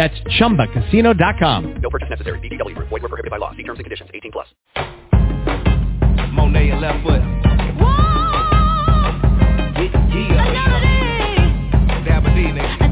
That's ChumbaCasino.com. No purchase necessary. BGW. Void were prohibited by law. See terms and conditions. 18 plus. Monet and left foot. Whoa! Get, yeah. Dabba D, nigga.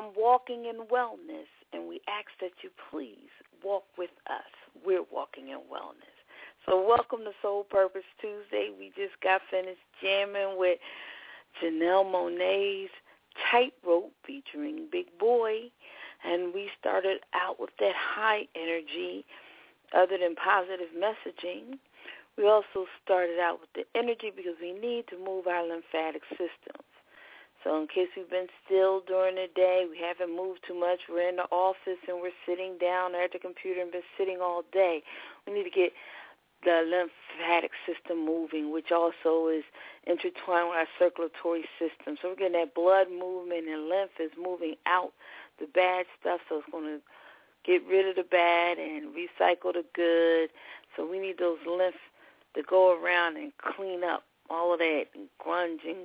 I'm walking in wellness, and we ask that you please walk with us. We're walking in wellness. So welcome to Soul Purpose Tuesday. We just got finished jamming with Janelle Monáe's Tightrope featuring Big Boi. And we started out with that high energy other than positive messaging. We also started out with the energy because we need to move our lymphatic systems. So in case we've been still during the day, we haven't moved too much, we're in the office and we're sitting down at the computer and been sitting all day, we need to get the lymphatic system moving, which also is intertwined with our circulatory system. So we're getting that blood movement and lymph is moving out the bad stuff, so it's going to get rid of the bad and recycle the good. So we need those lymph to go around and clean up all of that grunge and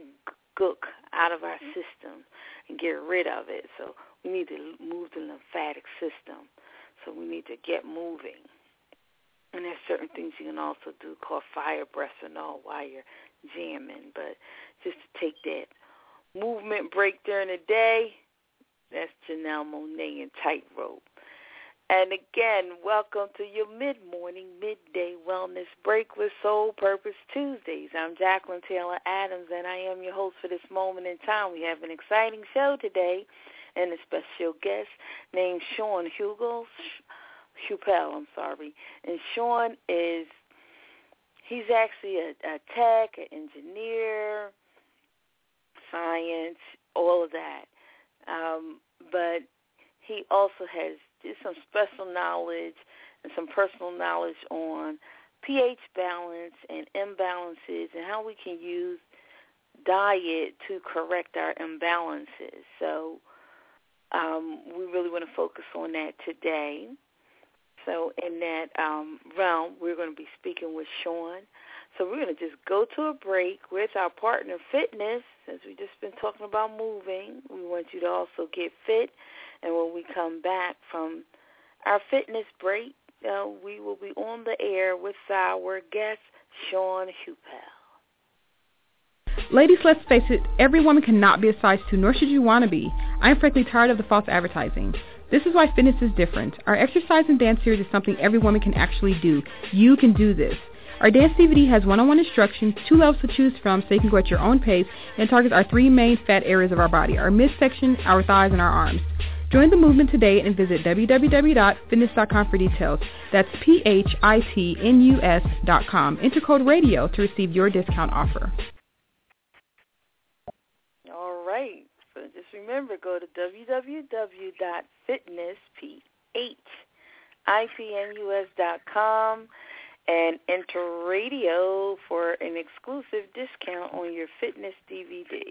gook out of our mm-hmm. system and get rid of it. So we need to move the lymphatic system. So we need to get moving. And there's certain things you can also do called fire breaths and all while you're jamming. But just to take that movement break during the day, that's Janelle Monáe and Tightrope. And again, welcome to your mid-morning, midday wellness break with Soul Purpose Tuesdays. I'm Jacqueline Taylor Adams, and I am your host for this moment in time. We have an exciting show today and a special guest named Sean Hugo, Heupel, I'm sorry. And Sean is, he's actually a, a tech, an engineer, science, all of that. Um, but he also has just some special knowledge and some personal knowledge on pH balance and imbalances and how we can use diet to correct our imbalances. So um, we really want to focus on that today. So in that um, realm, we're going to be speaking with Sean. So we're going to just go to a break with our partner Phitnus, since we've just been talking about moving. We want you to also get fit and when we come back from our fitness break, uh, we will be on the air with our guest, Sean Heupel. Ladies, let's face it, every woman cannot be a size 2, nor should you want to be. I am frankly tired of the false advertising. This is why Phitnus is different. Our exercise and dance series is something every woman can actually do. You can do this. Our dance DVD has one-on-one instructions, two levels to choose from so you can go at your own pace, and targets our three main fat areas of our body, our midsection, our thighs, and our arms. Join the movement today and visit www.phitnus.com for details. That's P-H-I-T-N-U-S dot com. Enter code RADIO to receive your discount offer. All right. So just remember, go to www.phitnus.com and enter radio for an exclusive discount on your Phitnus DVD.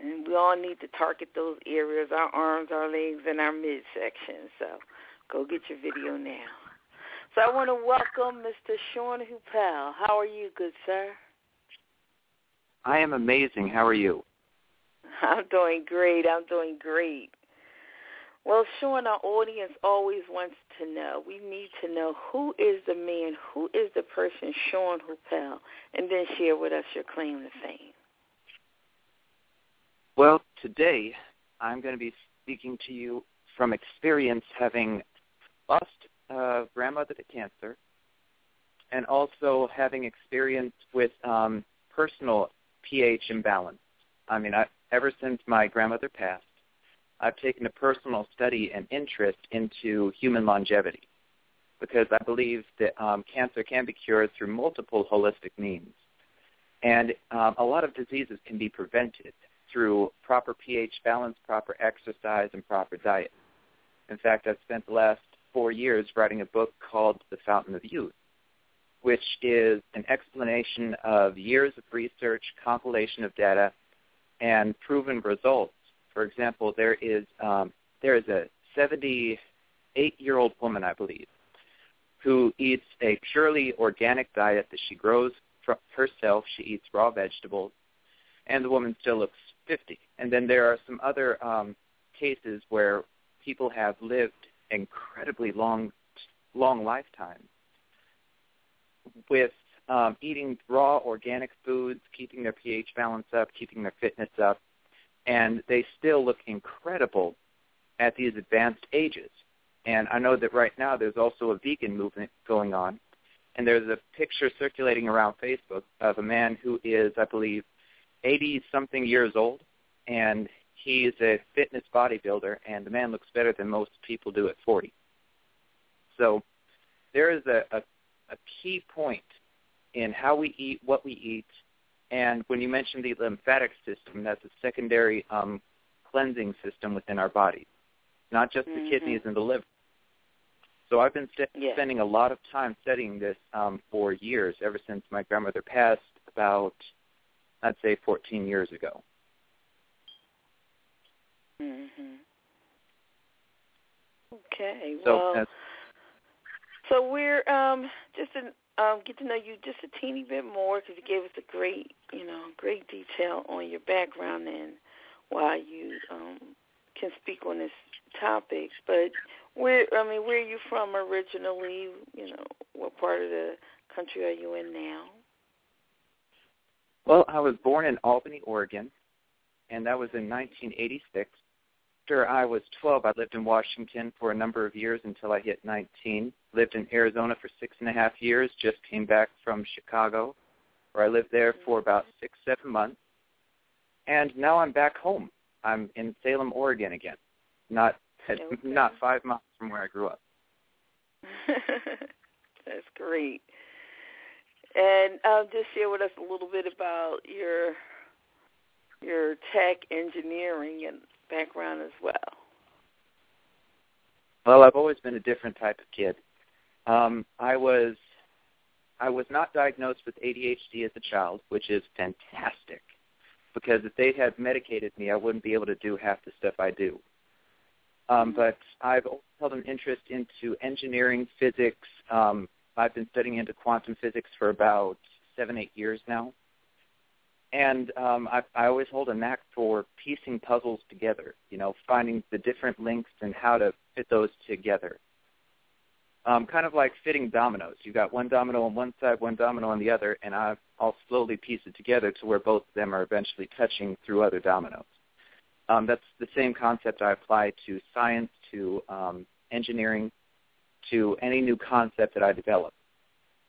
And we all need to target those areas, our arms, our legs, and our midsection. So go get your video now. So I want to welcome Mr. Sean Heupel. How are you, good sir? I am amazing. How are you? I'm doing great. I'm doing great. Well, Sean, our audience always wants to know. We need to know who is the man, who is the person, Sean Heupel, and then share with us your claim to fame. Well, today I'm going to be speaking to you from experience having lost a grandmother to cancer and also having experience with um, personal pH imbalance. I mean, I, ever since my grandmother passed, I've taken a personal study and interest into human longevity because I believe that um, cancer can be cured through multiple holistic means. And um, a lot of diseases can be prevented through proper pH balance, proper exercise, and proper diet. In fact, I've spent the last four years writing a book called The Fountain of Youth, which is an explanation of years of research, compilation of data, and proven results. For example, there is um, there is a 78-year-old woman, I believe, who eats a purely organic diet that she grows herself. She eats raw vegetables, and the woman still looks 50. And then there are some other um, cases where people have lived incredibly long, long lifetimes with um, eating raw organic foods, keeping their pH balance up, keeping their fitness up, and they still look incredible at these advanced ages. And I know that right now there's also a vegan movement going on, and there's a picture circulating around Facebook of a man who is, I believe, 80 something years old, and he's a fitness bodybuilder, and the man looks better than most people do at 40. So there is a, a, a key point in how we eat, what we eat, and when you mentioned the lymphatic system, that's a secondary um, cleansing system within our bodies, not just Mm-hmm. the kidneys and the liver. So I've been st- Yeah. spending a lot of time studying this um, for years, ever since my grandmother passed about, I'd say, 14 years ago. Mhm. Okay. So well, so we're um just to um get to know you just a teeny bit more because you gave us a great you know great detail on your background and why you um can speak on this topic. But where I mean, where are you from originally? You know, what part of the country are you in now? Well, I was born in Albany, Oregon, and that was in 1986. After I was 12, I lived in Washington for a number of years until I hit 19. Lived in Arizona for six and a half years. Just came back from Chicago, where I lived there for about six, seven months. And now I'm back home. I'm in Salem, Oregon again. Not Okay. not five miles from where I grew up. That's great. And um, just share with us a little bit about your your tech engineering and background as well. Well, I've always been a different type of kid. Um, I was I was not diagnosed with ADHD as a child, which is fantastic, because if they had medicated me, I wouldn't be able to do half the stuff I do. Um, but I've always held an interest into engineering, physics. Um, I've been studying into quantum physics for about seven, eight years now. And um, I, I always hold a knack for piecing puzzles together, you know, finding the different links and how to fit those together. Um, kind of like fitting dominoes. You've got one domino on one side, one domino on the other, and I, I'll slowly piece it together to where both of them are eventually touching through other dominoes. Um, that's the same concept I apply to science, to um, engineering, to any new concept that I develop.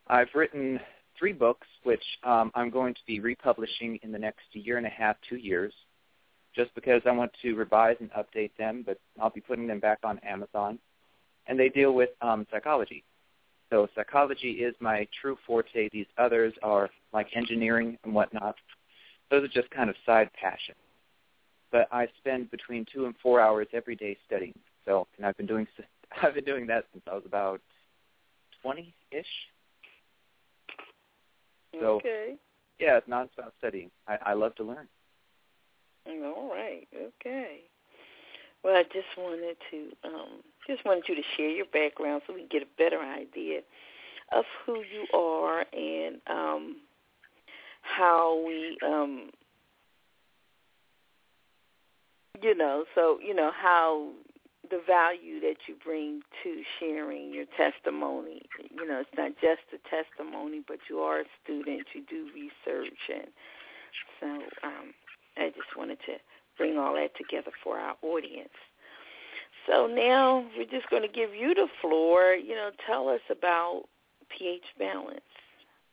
I've written three books, which um, I'm going to be republishing in the next year and a half, two years, just because I want to revise and update them, but I'll be putting them back on Amazon. And they deal with um, psychology. So psychology is my true forte. These others are like engineering and whatnot. Those are just kind of side passions. But I spend between two and four hours every day studying. So, and I've been doing I've been doing that since I was about twenty-ish. So, okay. Yeah, it's nonstop studying. I, I love to learn. All right. Okay. Well, I just wanted to um, just wanted you to share your background so we can get a better idea of who you are and um, how we, um, you know, so you know how the value that you bring to sharing your testimony. You know, it's not just a testimony, but you are a student. You do research, and so um, I just wanted to bring all that together for our audience. So now we're just going to give you the floor. You know, tell us about pH balance.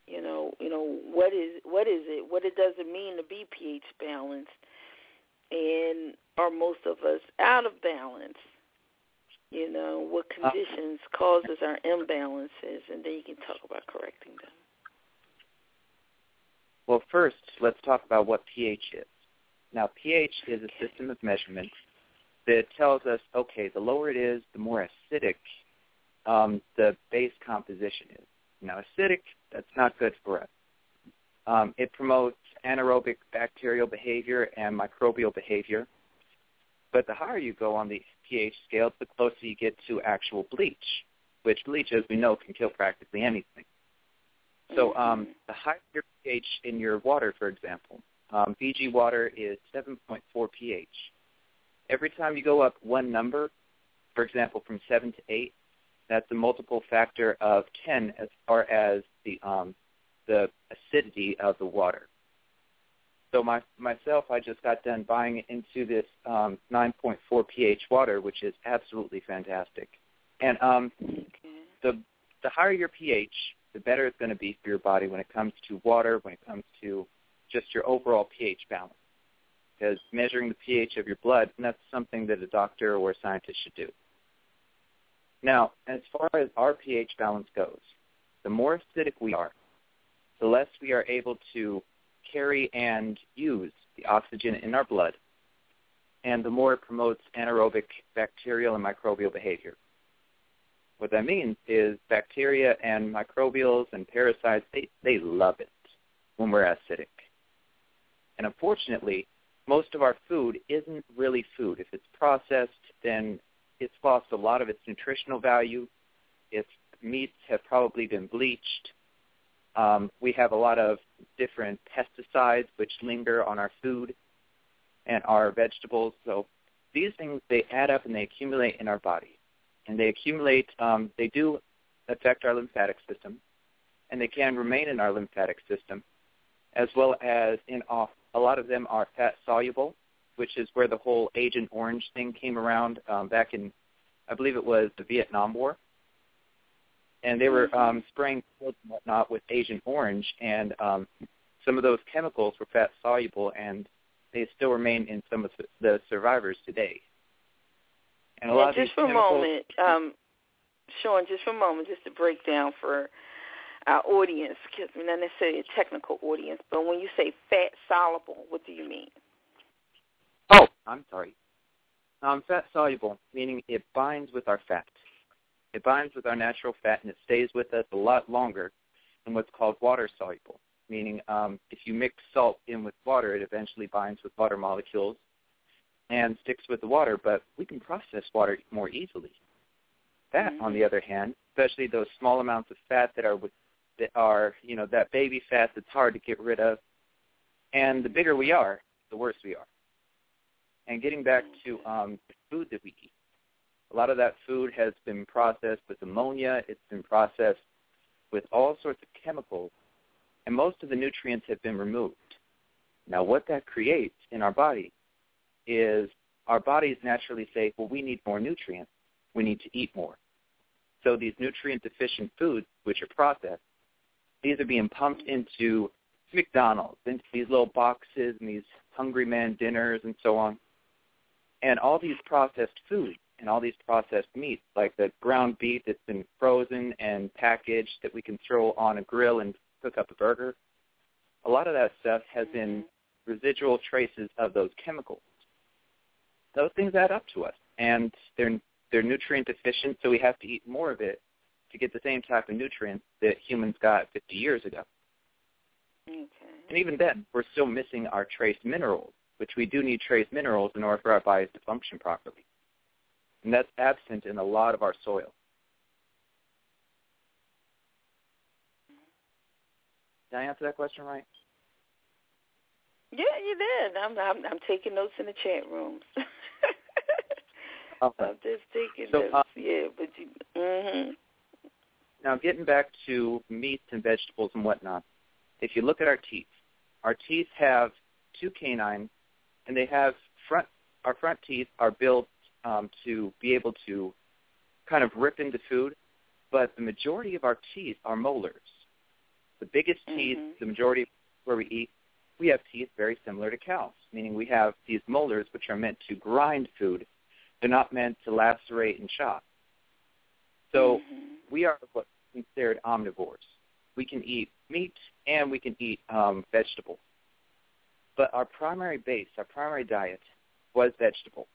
You know, you know what is what is it? What it does it mean to be pH balanced? And are most of us out of balance? You know, what conditions causes our imbalances, and then you can talk about correcting them. Well, first, let's talk about what pH is. Now, pH is a system of measurement that tells us, okay, the lower it is, the more acidic um, the base composition is. Now, acidic, that's not good for us. Um, it promotes anaerobic bacterial behavior and microbial behavior. But the higher you go on the pH scale, the closer you get to actual bleach, which bleach, as we know, can kill practically anything. So um, the higher your pH in your water, for example, um, Fiji water is 7.4 pH. Every time you go up one number, for example, from 7 to 8, that's a multiple factor of 10 as far as the um, the acidity of the water. So my myself, I just got done buying into this um, 9.4 pH water, which is absolutely fantastic. And um, Okay. the the higher your pH, the better it's going to be for your body when it comes to water, when it comes to just your overall pH balance. Because measuring the pH of your blood, and that's something that a doctor or a scientist should do. Now, as far as our pH balance goes, the more acidic we are, the less we are able to carry and use the oxygen in our blood, and the more it promotes anaerobic bacterial and microbial behavior. What that means is bacteria and microbials and parasites, they, they love it when we're acidic. And unfortunately, most of our food isn't really food. If it's processed, then it's lost a lot of its nutritional value. Its meats have probably been bleached. Um, we have a lot of different pesticides which linger on our food and our vegetables. So these things, they add up and they accumulate in our body. And they accumulate, um, they do affect our lymphatic system, and they can remain in our lymphatic system, as well as in off. A lot of them are fat soluble, which is where the whole Agent Orange thing came around um, back in, I believe it was the Vietnam War. And they were um, spraying fields and whatnot with Agent Orange, and um, some of those chemicals were fat soluble, and they still remain in some of the survivors today. And a Yeah, lot just for a moment, um, Sean, just for a moment, just to break down for our audience, because not necessarily a technical audience, but when you say fat soluble, what do you mean? Oh, I'm sorry. Um, fat soluble, meaning it binds with our fat. It binds with our natural fat and it stays with us a lot longer than what's called water soluble, meaning um, if you mix salt in with water, it eventually binds with water molecules and sticks with the water, but we can process water more easily. Fat, on the other hand, especially those small amounts of fat that are with, that are, you know, that baby fat that's hard to get rid of, and the bigger we are, the worse we are. And getting back to um, the food that we eat, a lot of that food has been processed with ammonia. It's been processed with all sorts of chemicals, and most of the nutrients have been removed. Now, what that creates in our body is our bodies naturally say, well, we need more nutrients. We need to eat more. So these nutrient-deficient foods, which are processed, these are being pumped into McDonald's, into these little boxes and these Hungry Man dinners and so on. And all these processed foods and all these processed meats, like the ground beef that's been frozen and packaged that we can throw on a grill and cook up a burger, a lot of that stuff has mm-hmm. been residual traces of those chemicals. Those things add up to us, and they're they're nutrient deficient, so we have to eat more of it to get the same type of nutrients that humans got 50 years ago. Okay. And even then, we're still missing our trace minerals, which we do need trace minerals in order for our bodies to function properly. And that's absent in a lot of our soil. Did I answer that question right? Yeah, you did. I'm I'm, I'm taking notes in the chat rooms. Okay. I'm just taking So, notes. uh, yeah, but you. Mhm. Now, getting back to meats and vegetables and whatnot, if you look at our teeth, our teeth have two canines, and they have front. Our front teeth are built um, to be able to kind of rip into food, but the majority of our teeth are molars. The biggest teeth, Mhm. the majority of where we eat, we have teeth very similar to cows, meaning we have these molars which are meant to grind food. They're not meant to lacerate and chop. So Mhm. we are what's considered omnivores. We can eat meat and we can eat um, vegetables. But our primary base, our primary diet, was vegetables.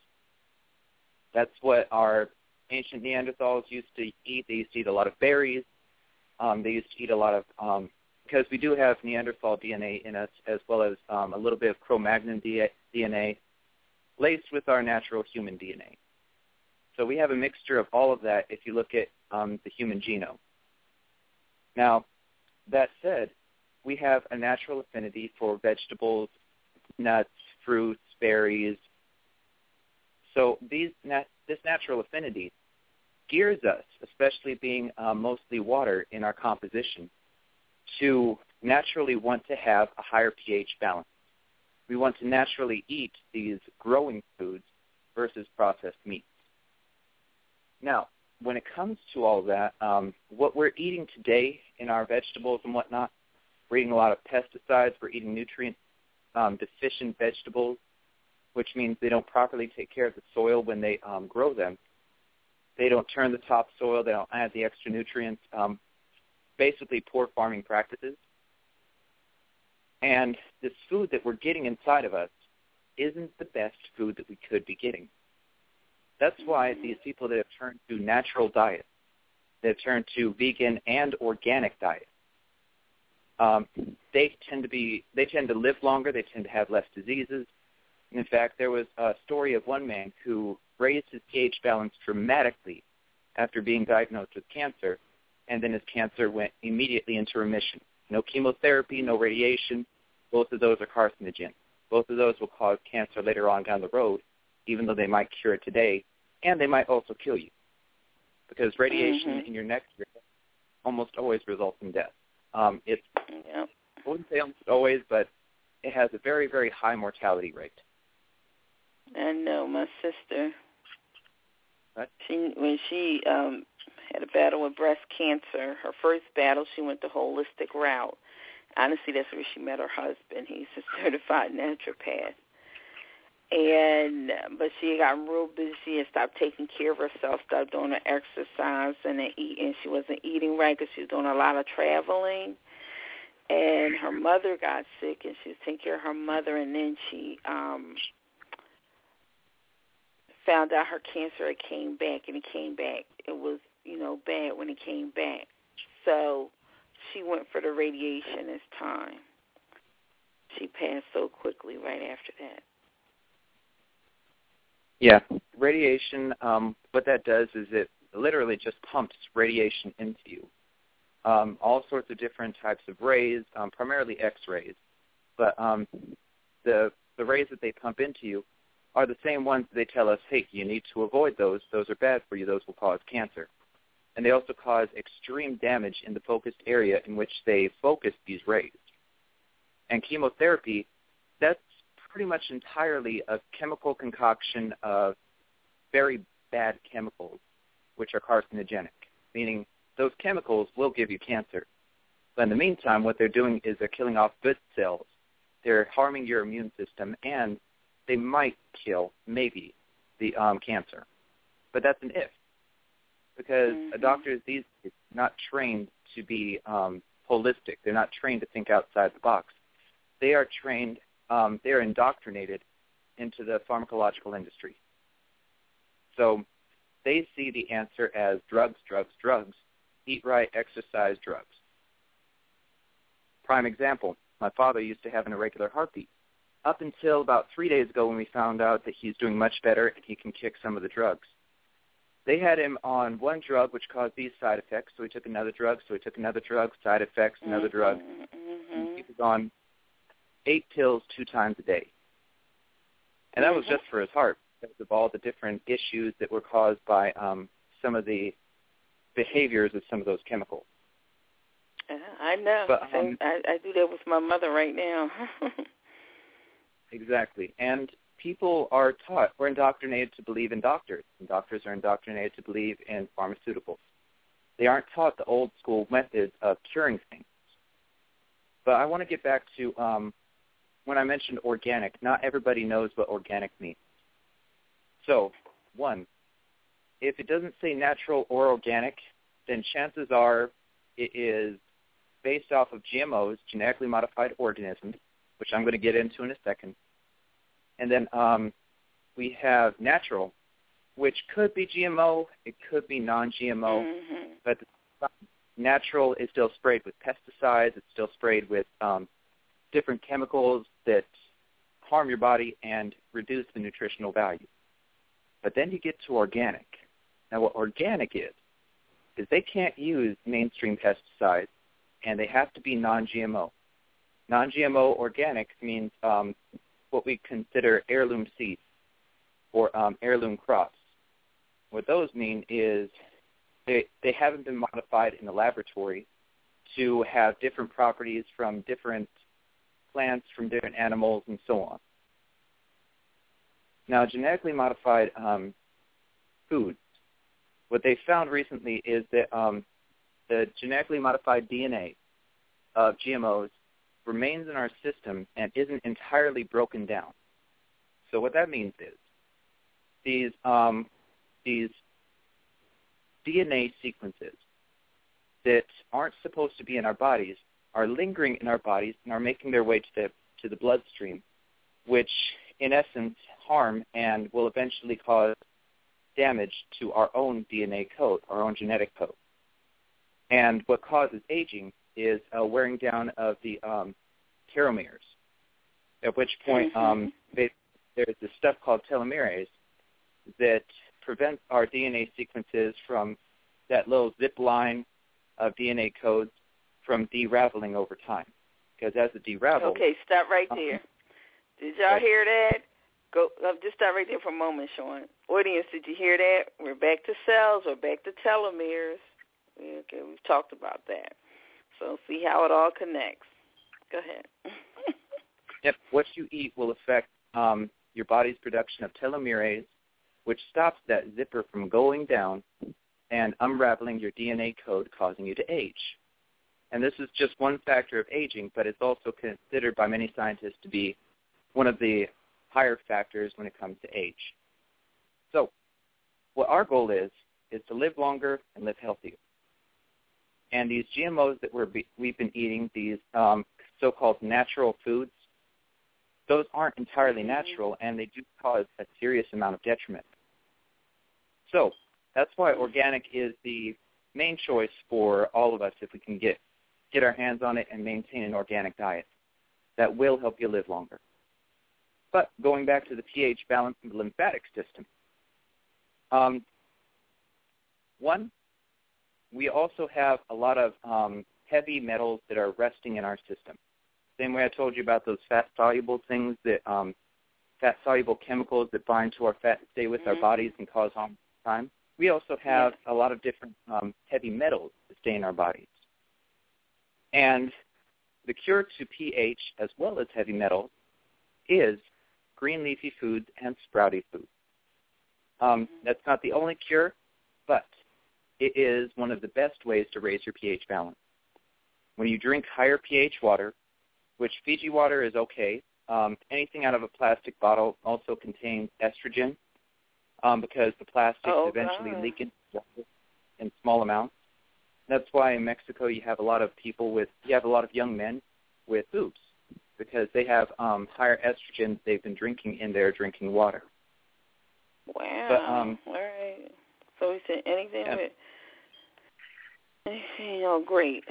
That's what our ancient Neanderthals used to eat. They used to eat a lot of berries. Um, they used to eat a lot of um, because we do have Neanderthal DNA in us, as well as um, a little bit of Cro-Magnon DNA laced with our natural human DNA. So we have a mixture of all of that if you look at um, the human genome. Now, that said, we have a natural affinity for vegetables, nuts, fruits, berries. So these nat- this natural affinity gears us, especially being uh, mostly water in our composition, to naturally want to have a higher pH balance. We want to naturally eat these growing foods versus processed meats. Now, when it comes to all that, um, what we're eating today in our vegetables and whatnot, we're eating a lot of pesticides. We're eating nutrient um, deficient vegetables, which means they don't properly take care of the soil when they um, grow them. They don't turn the topsoil. They don't add the extra nutrients. Um, basically, poor farming practices. And this food that we're getting inside of us isn't the best food that we could be getting. That's why these people that have turned to natural diets, that have turned to vegan and organic diets, um, they tend to be they tend to live longer. They tend to have less diseases. In fact, there was a story of one man who raised his pH balance dramatically after being diagnosed with cancer, and then his cancer went immediately into remission. No chemotherapy, no radiation. Both of those are carcinogens. Both of those will cause cancer later on down the road, even though they might cure it today, and they might also kill you. Because radiation Mhm. in your neck almost always results in death. Um, it's Yep. I wouldn't say almost always, but it has a very, very high mortality rate. I know my sister. What? She when she um had a battle with breast cancer, her first battle, she went the holistic route. Honestly, that's where she met her husband. He's a certified naturopath. And but she got real busy and stopped taking care of herself, stopped doing her exercise and then eating. She wasn't eating right because she was doing a lot of traveling. And her mother got sick, and she was taking care of her mother. And then she um found out her cancer had came back, and it came back. It was you know bad when it came back. So she went for the radiation this time. She passed so quickly right after that. Yeah, radiation. Um, what that does is it literally just pumps radiation into you. Um, all sorts of different types of rays, um, primarily X-rays, but um, the the rays that they pump into you are the same ones they tell us, hey, you need to avoid those. Those are bad for you. Those will cause cancer. And they also cause extreme damage in the focused area in which they focus these rays. And chemotherapy, that's pretty much entirely a chemical concoction of very bad chemicals, which are carcinogenic, meaning those chemicals will give you cancer. But in the meantime, what they're doing is they're killing off good cells. They're harming your immune system, and they might kill, maybe, the um, cancer. But that's an if, because Mhm. a doctor these days is not trained to be um, holistic. They're not trained to think outside the box. They are trained, um, they are indoctrinated into the pharmacological industry. So they see the answer as drugs, drugs, drugs. Eat right, exercise, drugs. Prime example, my father used to have an irregular heartbeat. Up until about three days ago when we found out that he's doing much better and he can kick some of the drugs. They had him on one drug which caused these side effects, so he took another drug, so he took another drug, side effects, another drug. Mm-hmm. He was on eight pills two times a day. And that was Mhm. just for his heart because of all the different issues that were caused by um, some of the behaviors of some of those chemicals. Uh, I know. But, um, I, I do that with my mother right now. Exactly. And people are taught, we're indoctrinated to believe in doctors, and doctors are indoctrinated to believe in pharmaceuticals. They aren't taught the old school methods of curing things. But I want to get back to um, when I mentioned organic. Not everybody knows what organic means. So, one, if it doesn't say natural or organic, then chances are it is based off of GMOs, genetically modified organisms, which I'm going to get into in a second. And then um, we have natural, which could be GMO, it could be non-GMO, Mhm. but natural is still sprayed with pesticides. It's still sprayed with um, different chemicals that harm your body and reduce the nutritional value. But then you get to organic. Now, what organic is is they can't use mainstream pesticides, and they have to be non-GMO. Non-GMO organic means um, what we consider heirloom seeds or um, heirloom crops. What those mean is they they haven't been modified in the laboratory to have different properties from different plants, from different animals, and so on. Now, genetically modified um, foods, what they found recently is that um, the genetically modified DNA of GMOs remains in our system and isn't entirely broken down. So what that means is these um, these DNA sequences that aren't supposed to be in our bodies are lingering in our bodies and are making their way to the to the bloodstream, which in essence harm and will eventually cause damage to our own DNA code, our own genetic code. And what causes aging is a wearing down of the um, telomeres, at which point Mm-hmm. um, they, there's this stuff called telomerase that prevents our DNA sequences from that little zip line of DNA codes from deraveling over time. Because as it deravels, Okay, stop right Uh-huh. there. Did y'all hear that? Go uh, just stop right there for a moment, Sean. Audience, did you hear that? We're back to cells. We're back to telomeres. Okay, we've talked about that. So see how it all connects. Go ahead. Yep. What you eat will affect um, your body's production of telomerase, which stops that zipper from going down and unraveling your DNA code, causing you to age. And this is just one factor of aging, but it's also considered by many scientists to be one of the higher factors when it comes to age. So, what our goal is is to live longer and live healthier. And these GMOs that we're be, we've been eating, these um, so-called natural foods, those aren't entirely natural, and they do cause a serious amount of detriment. So that's why organic is the main choice for all of us if we can get get our hands on it and maintain an organic diet. That will help you live longer. But going back to the pH balance of the lymphatic system, um, one, we also have a lot of um, heavy metals that are resting in our system. Same way I told you about those fat-soluble things that um, fat-soluble chemicals that bind to our fat and stay with our Mhm. bodies and cause harm time. We also have a lot of different um, heavy metals that stay in our bodies. And the cure to pH as well as heavy metals is green leafy foods and sprouty foods. Um, that's not the only cure, but it is one of the best ways to raise your pH balance. When you drink higher pH water, which Fiji water is okay, um, anything out of a plastic bottle also contains estrogen um, because the plastics Oh, eventually God. leak into water in small amounts. That's why in Mexico you have a lot of people with you have a lot of young men with boobs because they have um, higher estrogen they've been drinking in their drinking water. Wow. But, um, All right. So he said anything Yeah. with anything, you know, great.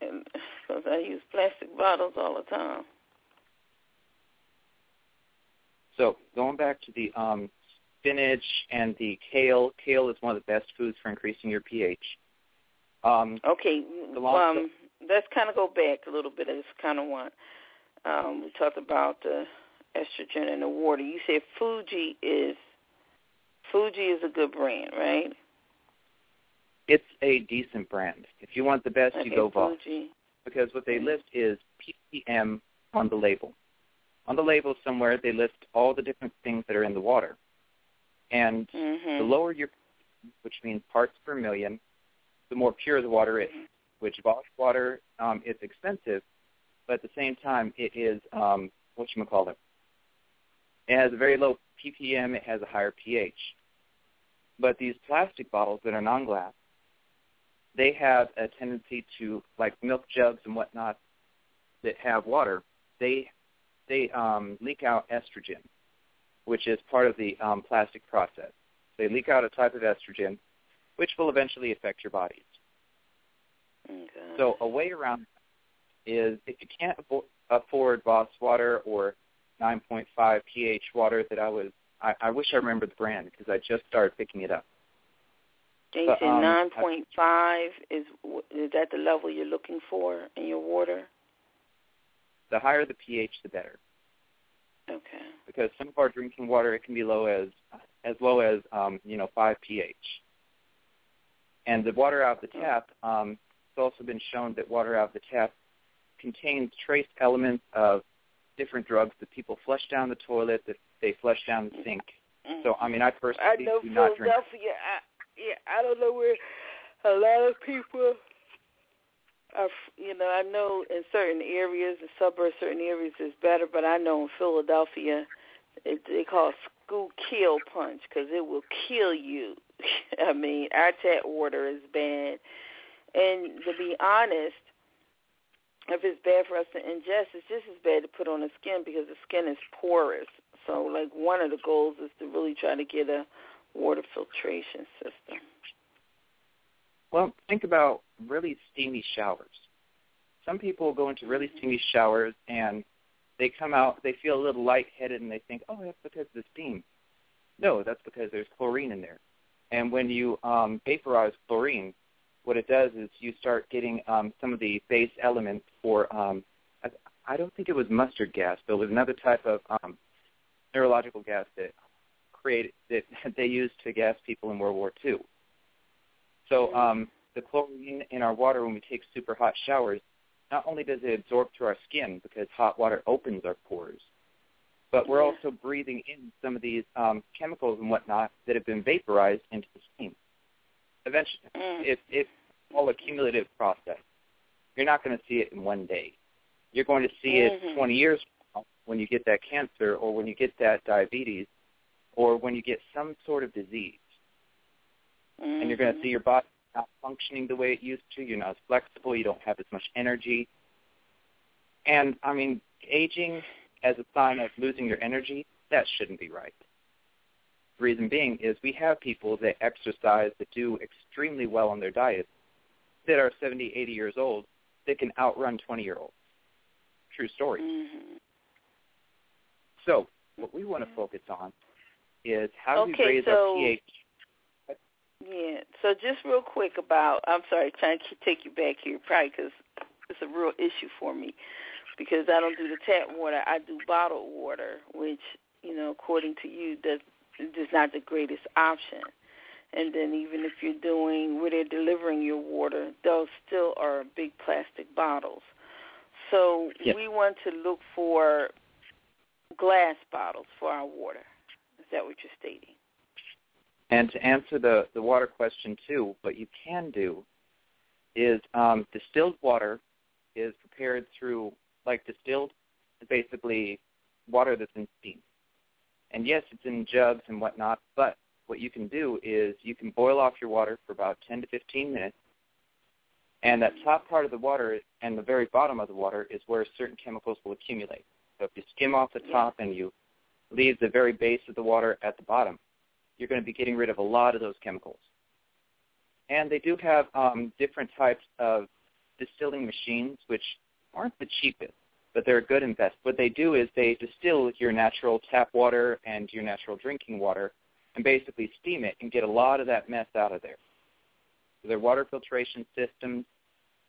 Because I use plastic bottles all the time. So going back to the um, spinach and the kale, kale is one of the best foods for increasing your pH. Um, Okay. Um, let's kind of go back a little bit. I just kind of want. Um, we talked about the estrogen in the water. You said Fuji is Fuji is a good brand, right? It's a decent brand. If you want the best, you go Voss. Because what they list is ppm on the label. On the label somewhere, they list all the different things that are in the water. And Mhm. the lower your, which means parts per million, the more pure the water is. Which Voss water um, is expensive, but at the same time, it is um, what you call it. It has a very low ppm. It has a higher pH. But these plastic bottles that are non-glass, they have a tendency to, like milk jugs and whatnot, that have water. They they um, leak out estrogen, which is part of the um, plastic process. They leak out a type of estrogen, which will eventually affect your bodies. Okay. So a way around is if you can't affo- afford Voss water or 9.5 pH water that I was, I, I wish I remembered the brand because I just started picking it up. You but, said um, nine point five is is that the level you're looking for in your water? The higher the pH, the better. Okay. Because some of our drinking water, it can be low as as low as um, you know 5 pH. And the water out of the tap, um, it's also been shown that water out of the tap contains trace elements of different drugs that people flush down the toilet, that they flush down the sink. So, I mean, I personally I know do not drink. Yeah, I don't know where a lot of people are. You know, I know in certain areas, the suburbs, certain areas is better, but I know in Philadelphia, it, they call it school kill punch because it will kill you. I mean, our tap water is bad, and to be honest, if it's bad for us to ingest, it's just as bad to put on the skin because the skin is porous. So, like, one of the goals is to really try to get a water filtration system. Well, think about really steamy showers. Some people go into really steamy showers and they come out, they feel a little lightheaded and they think, oh, that's because of the steam. No, that's because there's chlorine in there. And when you um, vaporize chlorine, what it does is you start getting um, some of the base elements for, um, I, don't think it was mustard gas, but it was another type of um, neurological gas that created that they used to gas people in World War II. So um, the chlorine in our water when we take super hot showers, not only does it absorb through our skin because hot water opens our pores, but we're also breathing in some of these um, chemicals and whatnot that have been vaporized into the steam. Eventually, it, it's all a cumulative process. You're not going to see it in one day. You're going to see it 20 years from now when you get that cancer or when you get that diabetes or when you get some sort of disease. And you're going to see your body not functioning the way it used to. You're not as flexible. You don't have as much energy. And, I mean, aging as a sign of losing your energy, that shouldn't be right. The reason being is we have people that exercise, that do extremely well on their diet, that are 70, 80 years old, that can outrun 20-year-olds. True story. Mhm. So what we want to focus on is how do Okay, we raise so- our pH? Yeah. So just real quick about, I'm sorry, trying to take you back here, probably because it's a real issue for me because I don't do the tap water. I do bottled water, which you know, according to you, does is not the greatest option. And then even if you're doing where they're delivering your water, those still are big plastic bottles. So Yes. we want to look for glass bottles for our water. Is that what you're stating? And to answer the, the water question too, what you can do is um, distilled water is prepared through, like distilled is basically water that's in steam. And yes, it's in jugs and whatnot, but what you can do is you can boil off your water for about 10 to 15 minutes, and that top part of the water and the very bottom of the water is where certain chemicals will accumulate. So if you skim off the top and you leave the very base of the water at the bottom, you're going to be getting rid of a lot of those chemicals. And they do have um, different types of distilling machines, which aren't the cheapest, but they're a good invest. What they do is they distill your natural tap water and your natural drinking water and basically steam it and get a lot of that mess out of there. So their water filtration systems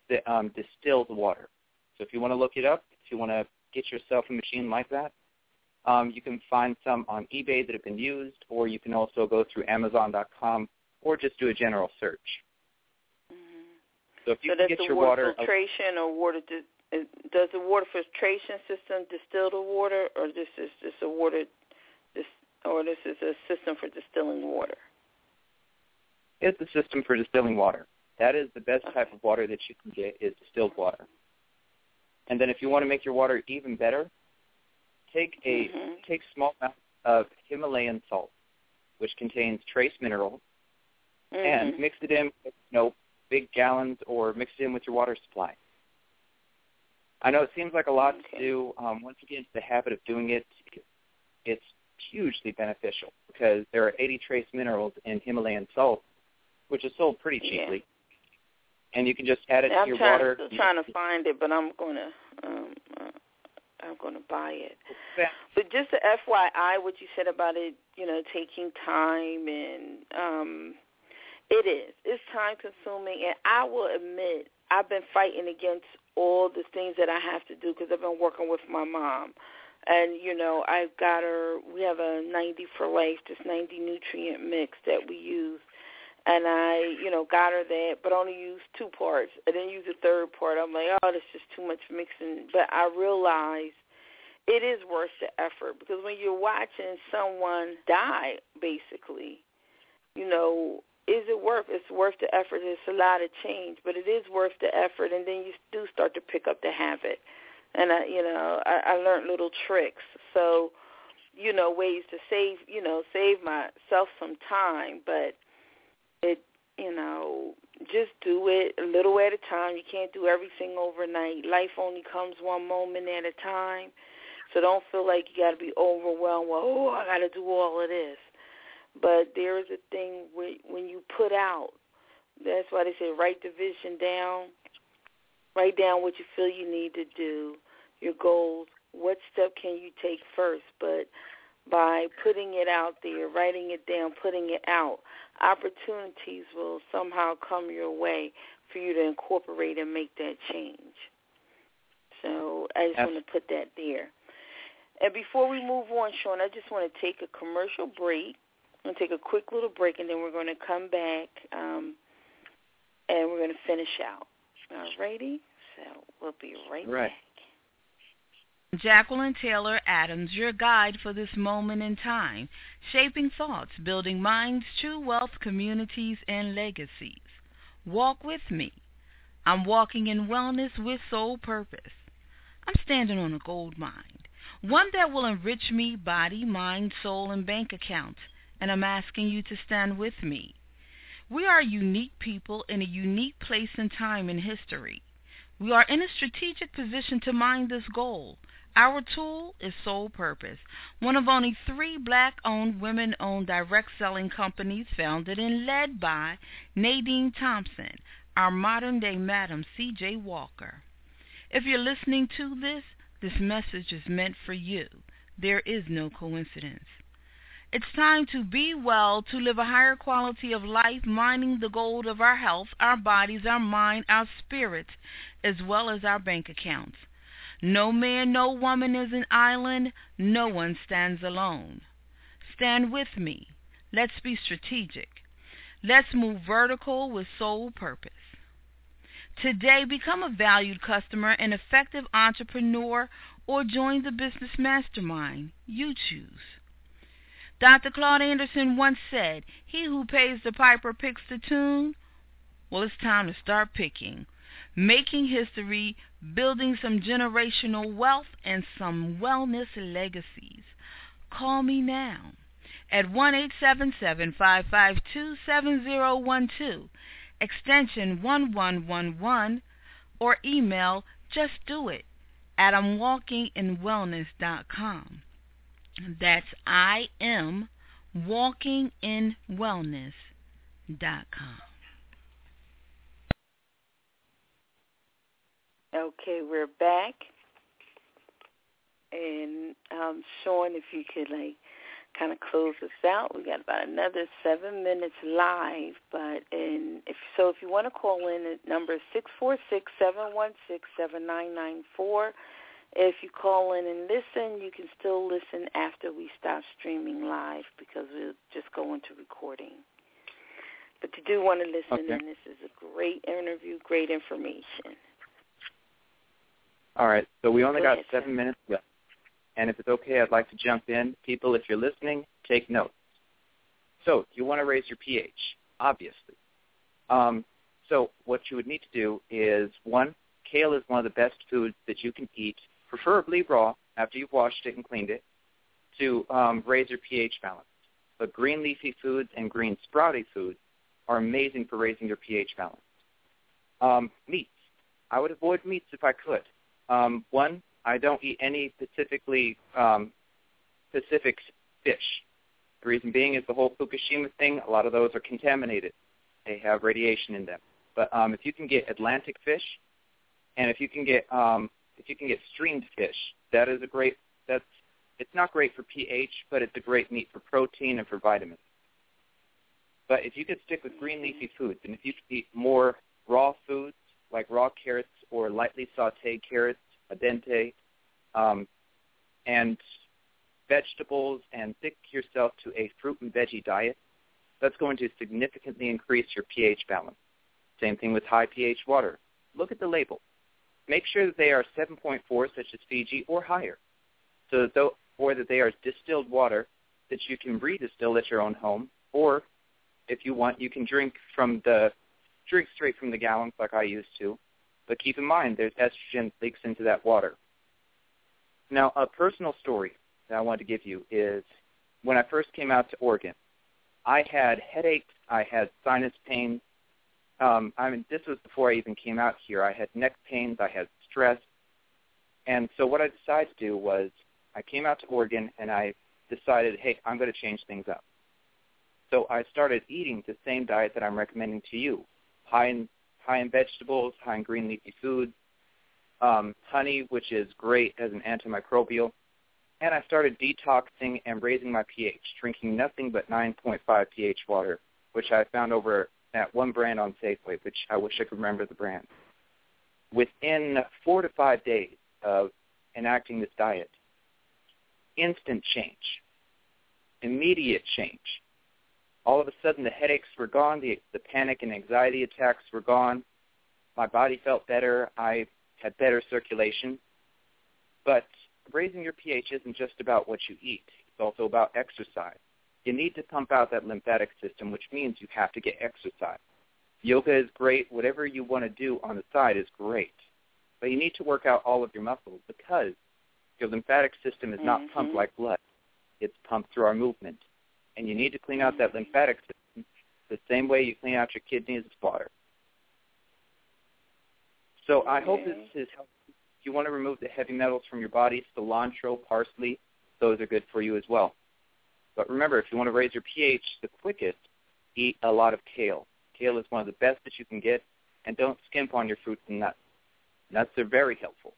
that um, distill the water. So if you want to look it up, if you want to get yourself a machine like that, um, you can find some on eBay that have been used, or you can also go through Amazon.com or just do a general search. So if you so can get the your water, water, filtration or water. Di- uh, does the water filtration system distill the water, or this is just a water, this, or this is a system for distilling water? it's a system for distilling water. That is the best type of water that you can get is distilled water. And then if you want to make your water even better, take a Mhm. take small amounts of Himalayan salt, which contains trace minerals, and Mhm. mix it in with you know big gallons or mix it in with your water supply. I know it seems like a lot Okay. to do. Um, once you get into the habit of doing it, it's hugely beneficial because there are 80 trace minerals in Himalayan salt, which is sold pretty Yeah. cheaply. And you can just add it to I'm your trying, water. still trying to find it, but I'm gonna, um, I'm gonna buy it. Yeah. But just the FYI, what you said about it, you know, taking time and um it is. It's time consuming and I will admit I've been fighting against all the things that I have to do because I've been working with my mom. And you know, I've got her we have a 90 for life, this 90 nutrient mix that we use. And I, you know, got her that, but only used two parts. I didn't use the third part. I'm like, oh, that's just too much mixing. But I realized it is worth the effort because when you're watching someone die, basically, you know, is it worth? It's worth the effort. It's a lot of change, but it is worth the effort, and then you do start to pick up the habit. And I, you know, I, I learned little tricks. So, you know, ways to save, you know, save myself some time, but you know, just do it a little at a time. You can't do everything overnight. Life only comes one moment at a time. So don't feel like you got to be overwhelmed. Well, oh, I got to do all of this. But there is a thing when you put out, that's why they say write the vision down. Write down what you feel you need to do, your goals. What step can you take first? But by putting it out there, writing it down, putting it out, opportunities will somehow come your way for you to incorporate and make that change. So I just want to put that there. And before we move on, Sean, I just want to take a commercial break. I'm going to take a quick little break, and then we're going to come back, um, and we're going to finish out. All righty? So we'll be right, Right. back. Jacqueline Taylor Adams, your guide for this moment in time, shaping thoughts, building minds, true wealth, communities, and legacies. Walk with me. I'm walking in wellness with Soul Purpose. I'm standing on a gold mine, one that will enrich me, body, mind, soul, and bank account, and I'm asking you to stand with me. We are unique people in a unique place and time in history. We are in a strategic position to mine this goal. Our tool is Soul Purpose, one of only three black-owned, women-owned direct selling companies founded and led by Nadine Thompson, our modern-day Madam C.J. Walker. If you're listening to this, this message is meant for you. There is no coincidence. It's time to be well, to live a higher quality of life, mining the gold of our health, our bodies, our mind, our spirits, as well as our bank accounts. No man, no woman is an island. No one stands alone. Stand with me. Let's be strategic. Let's move vertical with Soul Purpose. Today, become a valued customer, an effective entrepreneur, or join the business mastermind. You choose. Dr. Claude Anderson once said, He who pays the piper picks the tune. Well, it's time to start picking making history, building some generational wealth, and some wellness legacies. Call me now at 1-877-552-7012, extension 1111, or email just do it at imwalkinginwellness.com. That's I am walkinginwellness.com. Okay, we're back. And um, Sean, if you could like kind of close us out, we got about another seven minutes live. But and if so, if you want to call in, at number six four six seven one six seven nine nine four. If you call in and listen, you can still listen after we stop streaming live because we'll just go into recording. But you do want to listen, Okay. and this is a great interview, great information. All right. So we only Go got seven minutes left. And if it's okay, I'd like to jump in. People, if you're listening, take notes. So you want to raise your pH, obviously. Um, so what you would need to do is, one, kale is one of the best foods that you can eat, preferably raw, after you've washed it and cleaned it, to um, raise your pH balance. But green leafy foods and green sprouty foods are amazing for raising your pH balance. Um, meats. I would avoid meats if I could. Um, one, I don't eat any specifically um, Pacific fish. The reason being is the whole Fukushima thing. A lot of those are contaminated. They have radiation in them. But um, if you can get Atlantic fish, and if you can get um, if you can get streamed fish, that is a great. That's it's not great for pH, but it's a great meat for protein and for vitamins. But if you could stick with green leafy foods, and if you could eat more raw foods like raw carrots or lightly sautéed carrots, al dente, um, and vegetables, and stick yourself to a fruit and veggie diet. That's going to significantly increase your pH balance. Same thing with high pH water. Look at the label. Make sure that they are 7.4, such as Fiji, or higher, so that or that they are distilled water that you can redistill at your own home, or if you want, you can drink from the drink straight from the gallons like I used to. But keep in mind, there's estrogen leaks into that water. Now, a personal story that I want to give you is when I first came out to Oregon, I had headaches, I had sinus pains. Um, I mean, this was before I even came out here. I had neck pains, I had stress, and so what I decided to do was I came out to Oregon and I decided, hey, I'm going to change things up. So I started eating the same diet that I'm recommending to you: high in high in vegetables, high in green leafy foods, um, honey, which is great as an antimicrobial, and I started detoxing and raising my pH, drinking nothing but 9.5 pH water, which I found over at one brand on Safeway, which I wish I could remember the brand. Within four to five days of enacting this diet, instant change, immediate change. All of a sudden, the headaches were gone, the, the panic and anxiety attacks were gone. My body felt better. I had better circulation. But raising your pH isn't just about what you eat. It's also about exercise. You need to pump out that lymphatic system, which means you have to get exercise. Yoga is great. Whatever you want to do on the side is great. But you need to work out all of your muscles because your lymphatic system is not Mhm. pumped like blood. It's pumped through our movement. And you need to clean out that lymphatic system the same way you clean out your kidneys with water. So I hope this is helpful. If you want to remove the heavy metals from your body, cilantro, parsley, those are good for you as well. But remember, if you want to raise your pH the quickest, eat a lot of kale. Kale is one of the best that you can get, and don't skimp on your fruits and nuts. Nuts are very helpful.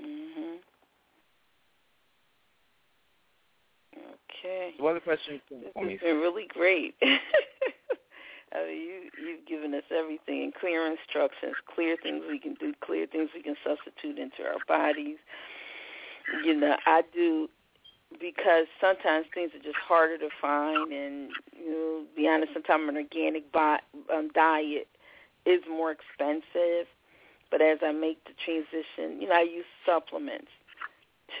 Mhm. Okay. What other questions This has been really great. I mean, you you've given us everything, clear instructions, clear things we can do, clear things we can substitute into our bodies. You know, I do because sometimes things are just harder to find, and you know, be honest, sometimes an organic bi- um, diet is more expensive. But as I make the transition, you know, I use supplements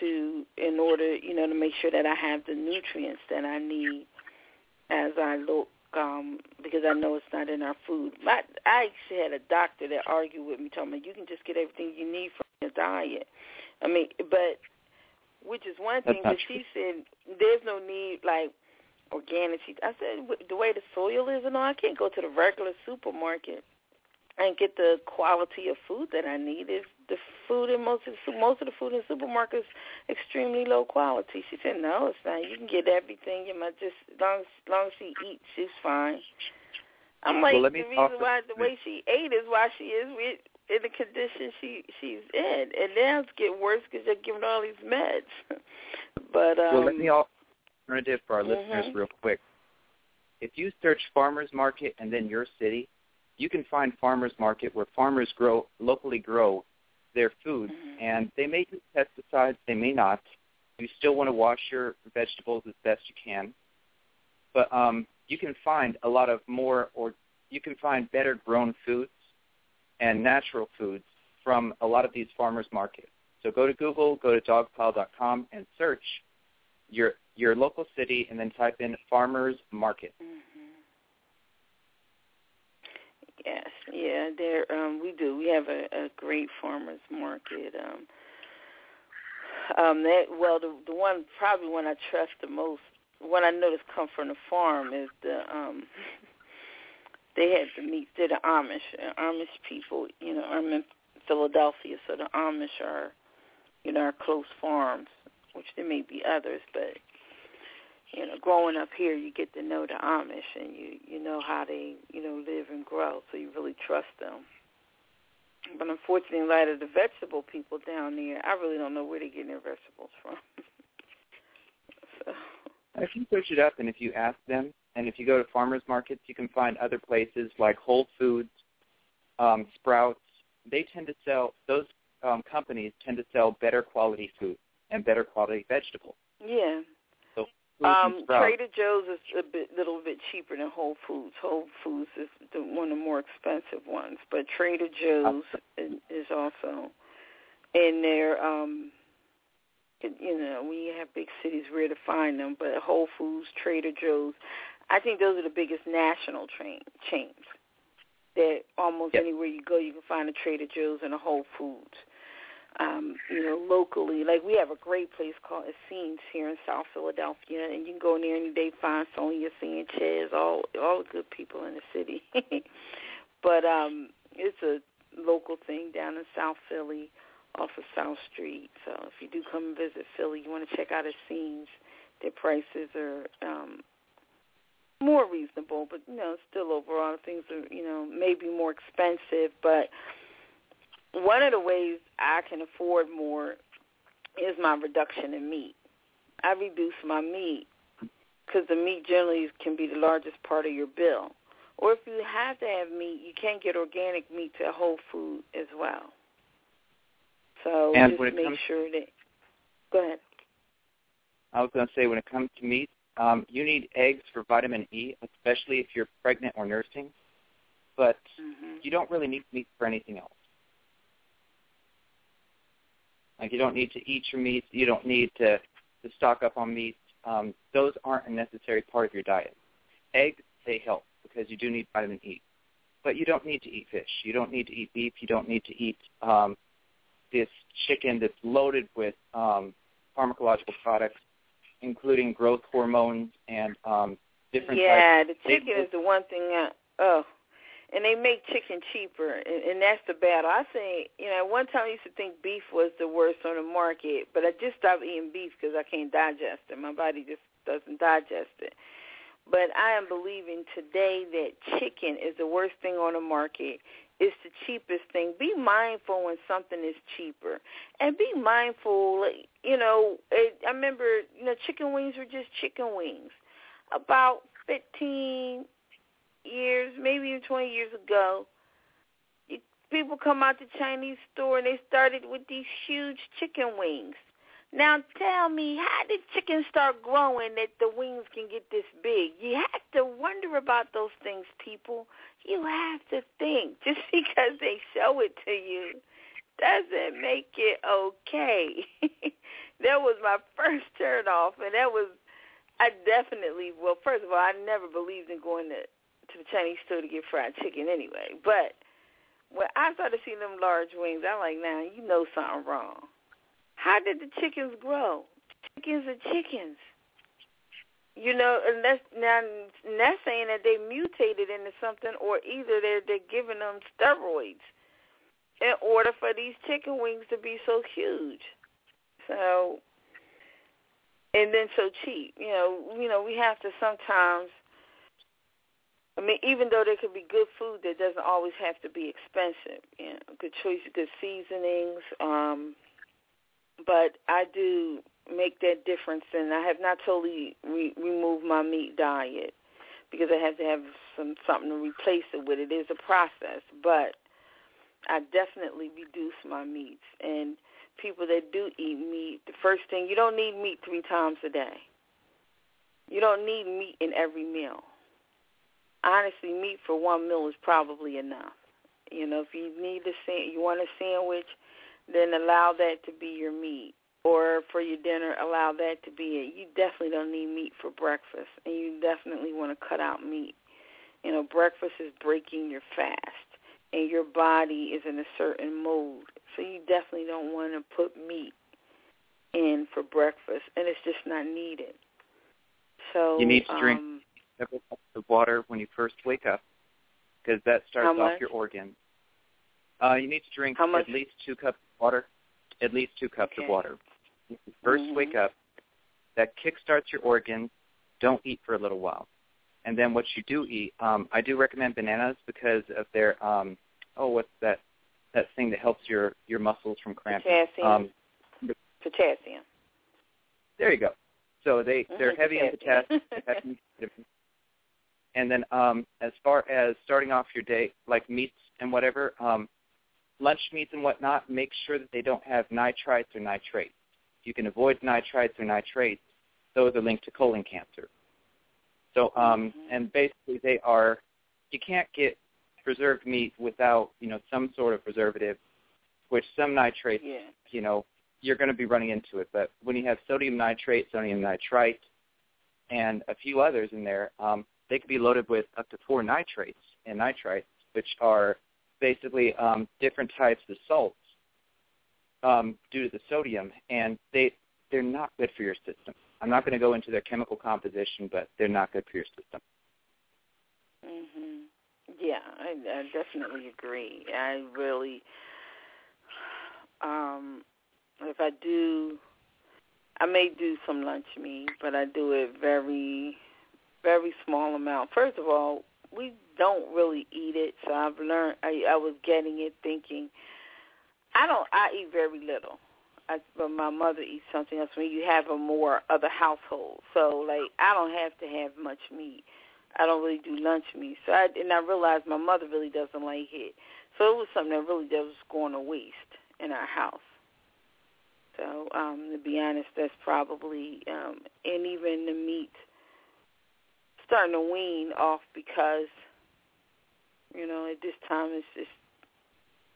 to in order, you know, to make sure that I have the nutrients that I need as I look um because I know it's not in our food. My, I actually had a doctor that argued with me, telling me you can just get everything you need from your diet. I mean, but which is one That's thing, but she said there's no need like organic. She, I said the way the soil is and all, I can't go to the regular supermarket and get the quality of food that I need. Is the food in most of the, most of the food in supermarkets extremely low quality? She said, no, it's not. You can get everything. You might just as long as, as long as she eats, she's fine. I'm like Well, let the reason why the way she ate is why she is with, in the condition she she's in, and now it's getting worse because they're giving all these meds. but um, well, let me offer alternative for our Mhm. listeners real quick. If you search farmers market and then your city, you can find farmers market where farmers grow locally grow their food, Mhm. and they may use pesticides, they may not. You still want to wash your vegetables as best you can, but um, you can find a lot of more, or you can find better grown foods and natural foods from a lot of these farmers markets. So go to Google, go to dogpile.com, and search your your local city, and then type in farmers market. Mhm. Yes, yeah, there um we do. We have a, a great farmers market. Um um that well the the one probably one I trust the most one I noticed come from the farm is the um they had the meat they're the Amish. Uh, Amish people, you know, I'm in Philadelphia, so the Amish are you know, our close farms, which there may be others, but you know, growing up here, you get to know the Amish, and you you know how they you know live and grow, so you really trust them. But unfortunately, in light of the vegetable people down there, I really don't know where they're getting their vegetables from. so, If you search it up and if you ask them, and if you go to farmers markets, you can find other places like Whole Foods, um, Sprouts. They tend to sell those um, companies tend to sell better quality food and better quality vegetables. yeah, Um. Trader Joe's is a bit, little bit cheaper than Whole Foods. Whole Foods is the, one of the more expensive ones, but Trader Joe's is, is also in there. Um, you know, we have big cities where to find them, but Whole Foods, Trader Joe's, I think those are the biggest national train chains. That almost Yep. anywhere you go, you can find a Trader Joe's and a Whole Foods. Um, you know, locally, like we have a great place called Essene's here in South Philadelphia, and you can go in there any day, find Sonia Sanchez, all all the good people in the city. but um, it's a local thing down in South Philly, off of South Street. So if you do come and visit Philly, you want to check out Essene's. Their prices are um, more reasonable, but you know, still overall things are you know maybe more expensive, but one of the ways I can afford more is my reduction in meat. I reduce my meat because the meat generally can be the largest part of your bill. Or if you have to have meat, you can get organic meat to Whole Food as well. So And just make comes- sure that. Go ahead. I was going to say when it comes to meat, um, you need eggs for vitamin E, especially if you're pregnant or nursing. But hmm you don't really need meat for anything else. Like you don't need to eat your meat. You don't need to to stock up on meat. Um, those aren't a necessary part of your diet. Eggs they help because you do need vitamin E, but you don't need to eat fish. You don't need to eat beef. You don't need to eat um, this chicken that's loaded with um, pharmacological products, including growth hormones and um, different Yeah, types. the chicken is the one thing. I, oh, and they make chicken cheaper, and, and that's the battle. I say, you know, at one time I used to think beef was the worst on the market, but I just stopped eating beef because I can't digest it. My body just doesn't digest it. But I am believing today that chicken is the worst thing on the market. It's the cheapest thing. Be mindful when something is cheaper, and be mindful. You know, it, I remember, you know, chicken wings were just chicken wings. About fifteen years, maybe even 20 years ago, people come out the Chinese store and they started with these huge chicken wings. Now tell me, how did chicken start growing that the wings can get this big? You have to wonder about those things, people. You have to think. Just because they show it to you doesn't make it okay. that was my first turn off, and that was I definitely well, first of all, I never believed in going to to the Chinese store to get fried chicken anyway. But when I started seeing them large wings, I'm like, now you know something wrong. How did the chickens grow? Chickens are chickens. You know, that's now and that's saying that they mutated into something, or either they're they're giving them steroids in order for these chicken wings to be so huge. So, and then so cheap. You know, you know, we have to sometimes. I mean, even though there could be good food, that doesn't always have to be expensive. You know, good choices, good seasonings. Um, but I do make that difference, and I have not totally re- removed my meat diet because I have to have some something to replace it with. It is a process, but I definitely reduce my meats. And people that do eat meat, the first thing you don't need meat three times a day. You don't need meat in every meal. Honestly, meat for one meal is probably enough. You know, if you need a sa- you want a sandwich, then allow that to be your meat. Or for your dinner, allow that to be it. You definitely don't need meat for breakfast, and you definitely want to cut out meat. You know, breakfast is breaking your fast, and your body is in a certain mode. So you definitely don't want to put meat in for breakfast, and it's just not needed. So You need to drink um, several cups of water when you first wake up because that starts off your organs. Uh, you need to drink at least two cups of water. At least two cups Okay. of water. When you 1st Mhm. wake up, that kickstarts your organs. Don't eat for a little while. And then what you do eat, um, I do recommend bananas because of their, um, oh, what's that that thing that helps your, your muscles from cramping? Potassium. Um, potassium. there you go. So they they're Mhm, heavy in potassium. potassium. they're heavy in vitamins. And then um, as far as starting off your day, like meats and whatever, um, lunch meats and whatnot, make sure that they don't have nitrites or nitrates. You can avoid nitrites or nitrates those are linked to colon cancer. So, um, and basically they are, you can't get preserved meat without, you know, some sort of preservative, which some nitrates, Yeah. you know, you're going to be running into it. But when you have sodium nitrate, sodium nitrite, and a few others in there, um, they could be loaded with up to four nitrates and nitrites, which are basically um, different types of salts um, due to the sodium, and they they're not good for your system. I'm not going to go into their chemical composition, but they're not good for your system. Mhm. Yeah, I, I definitely agree. I really, um, if I do, I may do some lunch meat, but I do it very, very small amount. First of all, we don't really eat it, so I've learned. I, I was getting it, thinking, I don't. I eat very little. I, but my mother eats something else when you have a more other household. So like I don't have to have much meat. I don't really do lunch meat. So I and I realized my mother really doesn't like it. So it was something that really was going to waste in our house. So um, to be honest, that's probably um, and even the meat starting to wean off because you know at this time it's just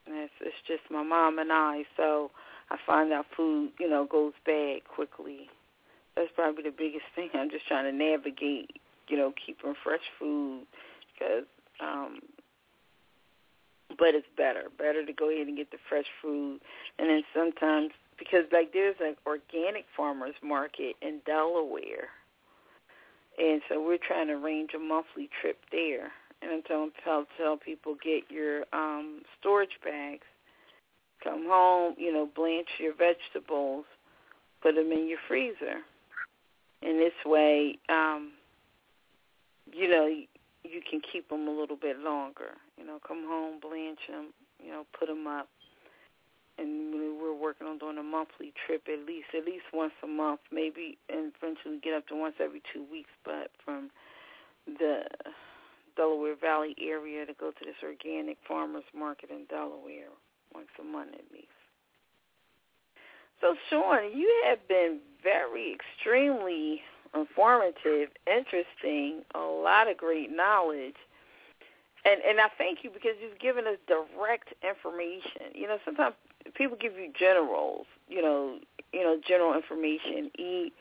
it's, it's just my mom and I. So I find out food you know goes bad quickly. That's probably the biggest thing. I'm just trying to navigate you know keeping fresh food because um but it's better better to go ahead and get the fresh food and then sometimes because like there's an organic farmers market in Delaware and so we're trying to arrange a monthly trip there and I'm telling tell tell people get your um storage bags come home you know blanch your vegetables put them in your freezer and this way um you know, you can keep them a little bit longer. You know, come home, blanch them, you know, put them up. And we're working on doing a monthly trip at least, at least once a month, maybe, and eventually get up to once every two weeks. But from the Delaware Valley area to go to this organic farmers market in Delaware once a month at least. So, Sean, you have been very extremely informative, interesting, a lot of great knowledge. And and I thank you because you've given us direct information. You know, sometimes people give you generals, you know, you know, general information, eat,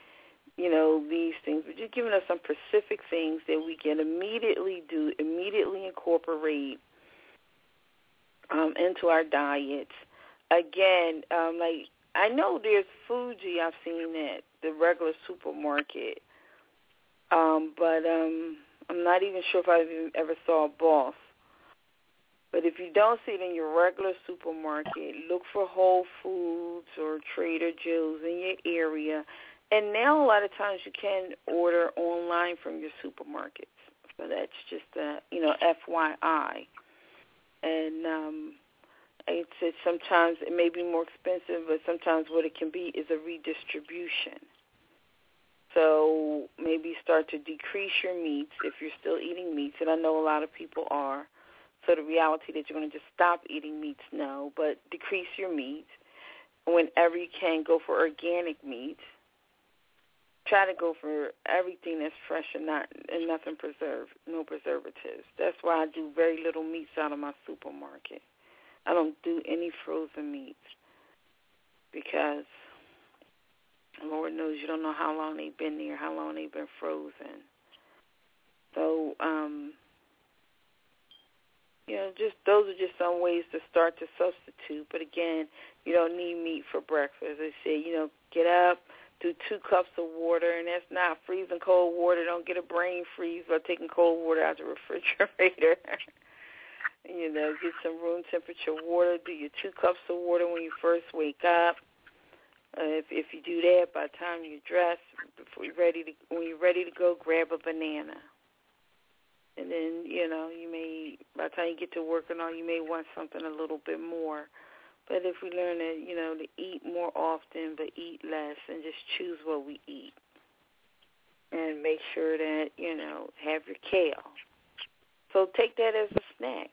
you know, these things, but you're giving us some specific things that we can immediately do, immediately incorporate um, into our diets. Again, um, like I know there's Fuji I've seen at the regular supermarket, um, but um, I'm not even sure if I've ever saw a Boss. But if you don't see it in your regular supermarket, look for Whole Foods or Trader Joe's in your area. And now a lot of times you can order online from your supermarkets. So that's just a you know FYI. And um, it's, it's sometimes it may be more expensive, but sometimes what it can be is a redistribution. So maybe start to decrease your meats if you're still eating meats, and I know a lot of people are. So the reality that you're going to just stop eating meats, no, but decrease your meat. Whenever you can, go for organic meat. Try to go for everything that's fresh and not and nothing preserved, no preservatives. That's why I do very little meats out of my supermarket. I don't do any frozen meats because Lord knows you don't know how long they've been there, how long they've been frozen. So, um, you know, just those are just some ways to start to substitute. But again, you don't need meat for breakfast. I say, you know, get up, do two cups of water, and that's not freezing cold water. Don't get a brain freeze by taking cold water out of the refrigerator. you know, get some room temperature water. Do your two cups of water when you first wake up. Uh, if if you do that, by the time you dress, before you're ready to when you're ready to go, grab a banana. And then you know you may by the time you get to work and all, you may want something a little bit more. But if we learn to you know to eat more often, but eat less, and just choose what we eat, and make sure that you know have your kale. So take that as a snack.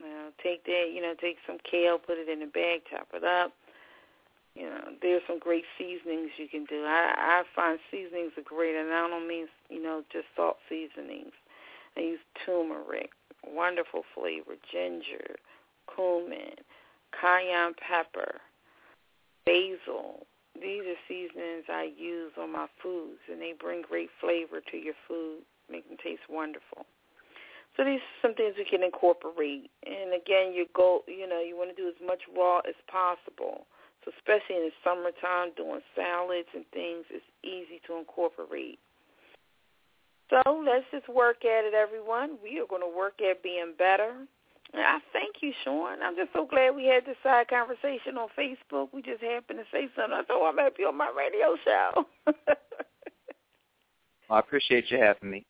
Now take that, you know, take some kale, put it in a bag, chop it up, you know, there's some great seasonings you can do. I I find seasonings are great, and I don't mean you know just salt seasonings. I use turmeric, wonderful flavor, ginger, cumin, cayenne pepper, basil. These are seasonings I use on my foods, and they bring great flavor to your food, make them taste wonderful. So these are some things we can incorporate. And again, your goal, you know, you want to do as much raw as possible. So especially in the summertime, doing salads and things, it's easy to incorporate. So let's just work at it, everyone. We are going to work at being better. And I thank you, Sean. I'm just so glad we had this side conversation on Facebook. We just happened to say something. I thought I might be on my radio show. well, I appreciate you having me.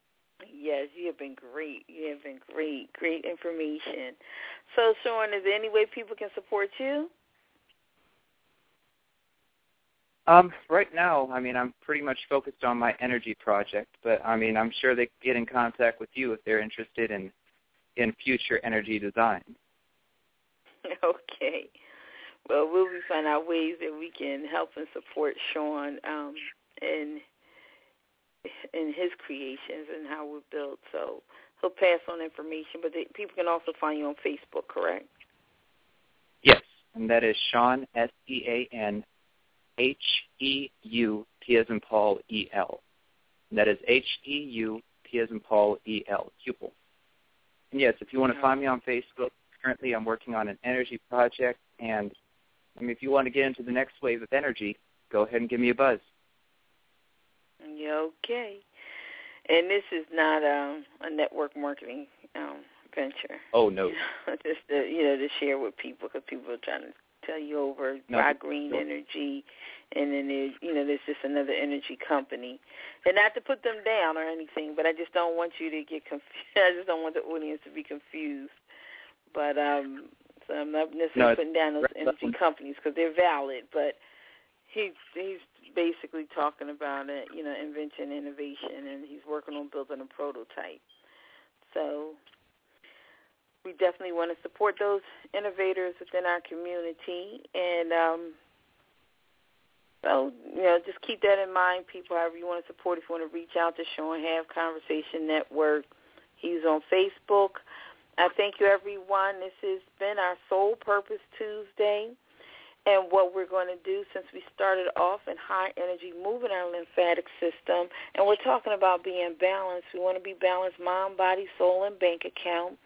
Yes, you have been great. You have been great. Great information. So, Sean, is there any way people can support you? Um, right now, I mean, I'm pretty much focused on my energy project, but I mean, I'm sure they get in contact with you if they're interested in in future energy design. Okay. Well, we'll be finding out ways that we can help and support Sean um, in in his creations and how we're built. So he'll pass on information, but they, people can also find you on Facebook, correct? Yes, and that is Sean S E A N H E U P as in Paul E L. That is H E U P as in Paul E L. Pupil. And yes, if you want to find me on Facebook, currently I'm working on an energy project, and I mean, if you want to get into the next wave of energy, go ahead and give me a buzz. Yeah, okay. And this is not um, a network marketing um, venture. Oh no. Just to, you know to share with people because people are trying to tell you over no, buy green no. energy, and then there's you know there's just another energy company, and not to put them down or anything, but I just don't want you to get confused. I just don't want the audience to be confused. But um, so I'm not necessarily no, putting down those energy companies because they're valid, but he's he's basically talking about it, you know, invention, innovation, and he's working on building a prototype. So we definitely want to support those innovators within our community, and um, so you know, just keep that in mind, people. However you want to support, if you want to reach out to Sean Have Conversation Network, he's on Facebook. I thank you, everyone. This has been our Soul Purpose Tuesday. And what we're going to do, since we started off in high energy, moving our lymphatic system, and we're talking about being balanced. We want to be balanced mind, body, soul, and bank account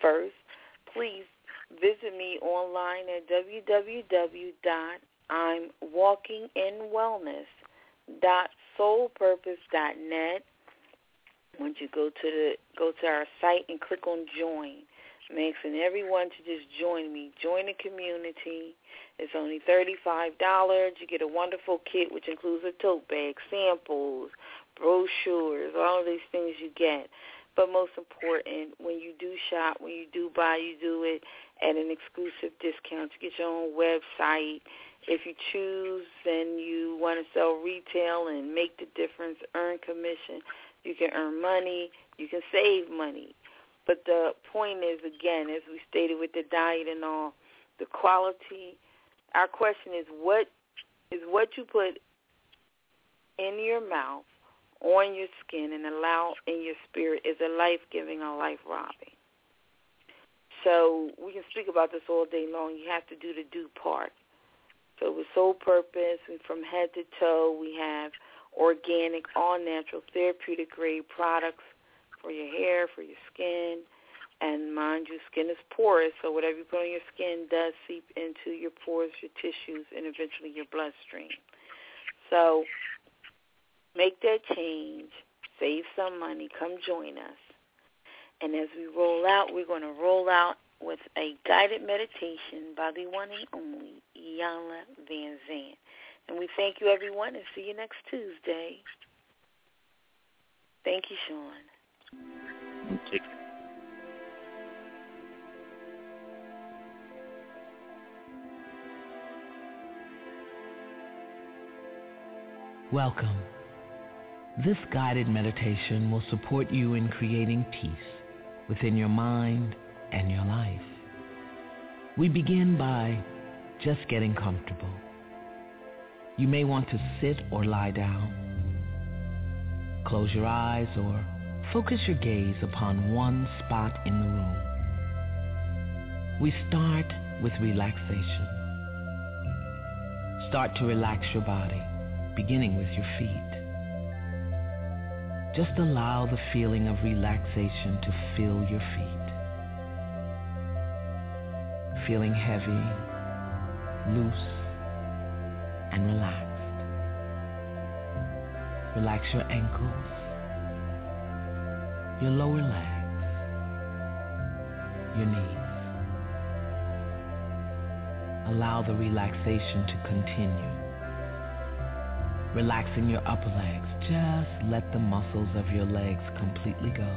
first. Please visit me online at www.imwalkinginwellness.soulpurpose.net. Once you go to the go to our site and click on join, I'm asking everyone to just join me. Join the community. It's only $35. You get a wonderful kit, which includes a tote bag, samples, brochures, all of these things you get. But most important, when you do shop, when you do buy, you do it at an exclusive discount. You get your own website. If you choose and you want to sell retail and make the difference, earn commission, you can earn money, you can save money. But the point is, again, as we stated with the diet and all, the quality. Our question is, what is what you put in your mouth, on your skin, and allow in your spirit is a life-giving or life-robbing. So we can speak about this all day long. You have to do the do part. So with Soul Purpose, and from head to toe, we have organic, all natural, therapeutic grade products for your hair, for your skin. And mind you, skin is porous, so whatever you put on your skin does seep into your pores, your tissues, and eventually your bloodstream. So make that change, save some money, come join us. And as we roll out, we're going to roll out with a guided meditation by the one and only Iyanla Van Zandt. And we thank you, everyone, and see you next Tuesday. Thank you, Sean. Take Welcome. This guided meditation will support you in creating peace within your mind and your life. We begin by just getting comfortable. You may want to sit or lie down. Close your eyes or focus your gaze upon one spot in the room. We start with relaxation. Start to relax your body, beginning with your feet. Just allow the feeling of relaxation to fill your feet. Feeling heavy, loose, and relaxed. Relax your ankles, your lower legs, your knees. Allow the relaxation to continue. Relaxing your upper legs, just let the muscles of your legs completely go.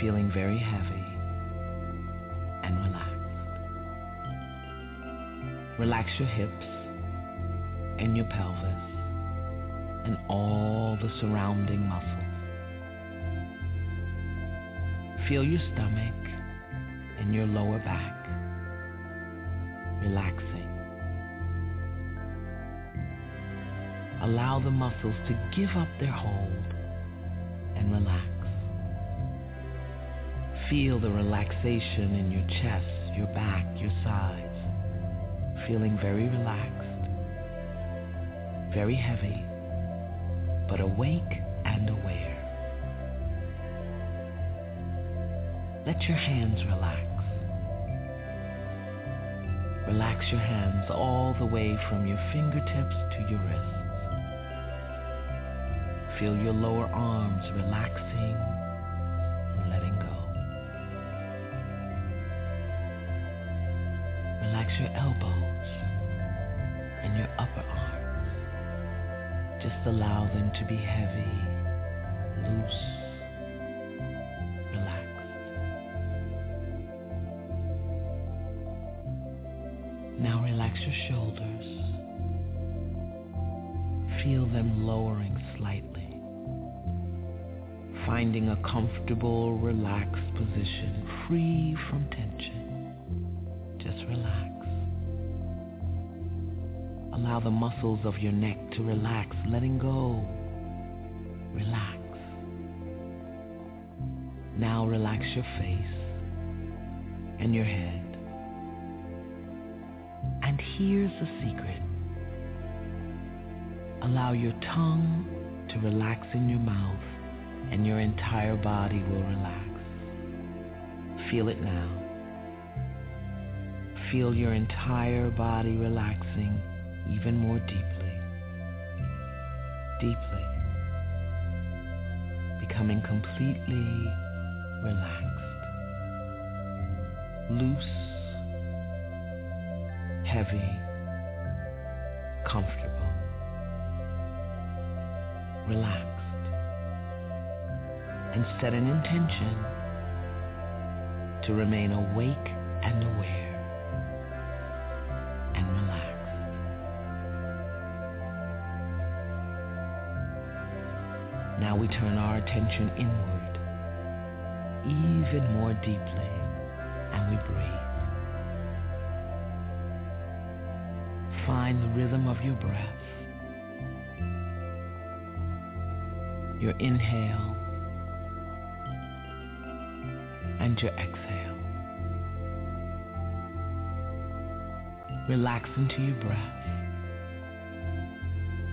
Feeling very heavy and relaxed. Relax your hips and your pelvis and all the surrounding muscles. Feel your stomach and your lower back relaxing. Allow the muscles to give up their hold and relax. Feel the relaxation in your chest, your back, your sides, feeling very relaxed, very heavy, but awake and aware. Let your hands relax. Relax your hands all the way from your fingertips to your wrists. Feel your lower arms relaxing and letting go. Relax your elbows and your upper arms. Just allow them to be heavy, loose, relaxed. Now relax your shoulders. Feel them lowering. Finding a comfortable, relaxed position, free from tension. Just relax. Allow the muscles of your neck to relax, letting go. Relax. Now relax your face and your head. And here's the secret. Allow your tongue to relax in your mouth and your entire body will relax. Feel it now. Feel your entire body relaxing even more deeply. Deeply. Becoming completely relaxed. Loose heavy, comfortable, relaxed, and set an intention to remain awake and aware and relaxed. Now we turn our attention inward, even more deeply, and we breathe. find the rhythm of your breath. Your inhale and your exhale. Relax into your breath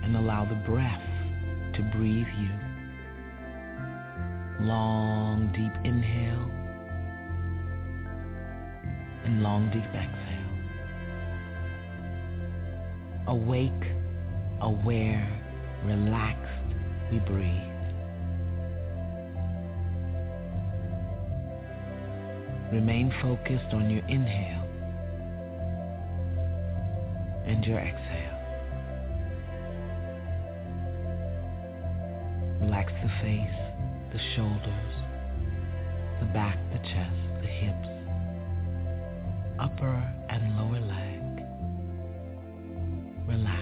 and allow the breath to breathe you. Long, deep inhale and long, deep exhale awake, aware, relaxed, we breathe. Remain focused on your inhale and your exhale. Relax the face, the shoulders, the back, the chest, the hips, upper and lower leg. Relax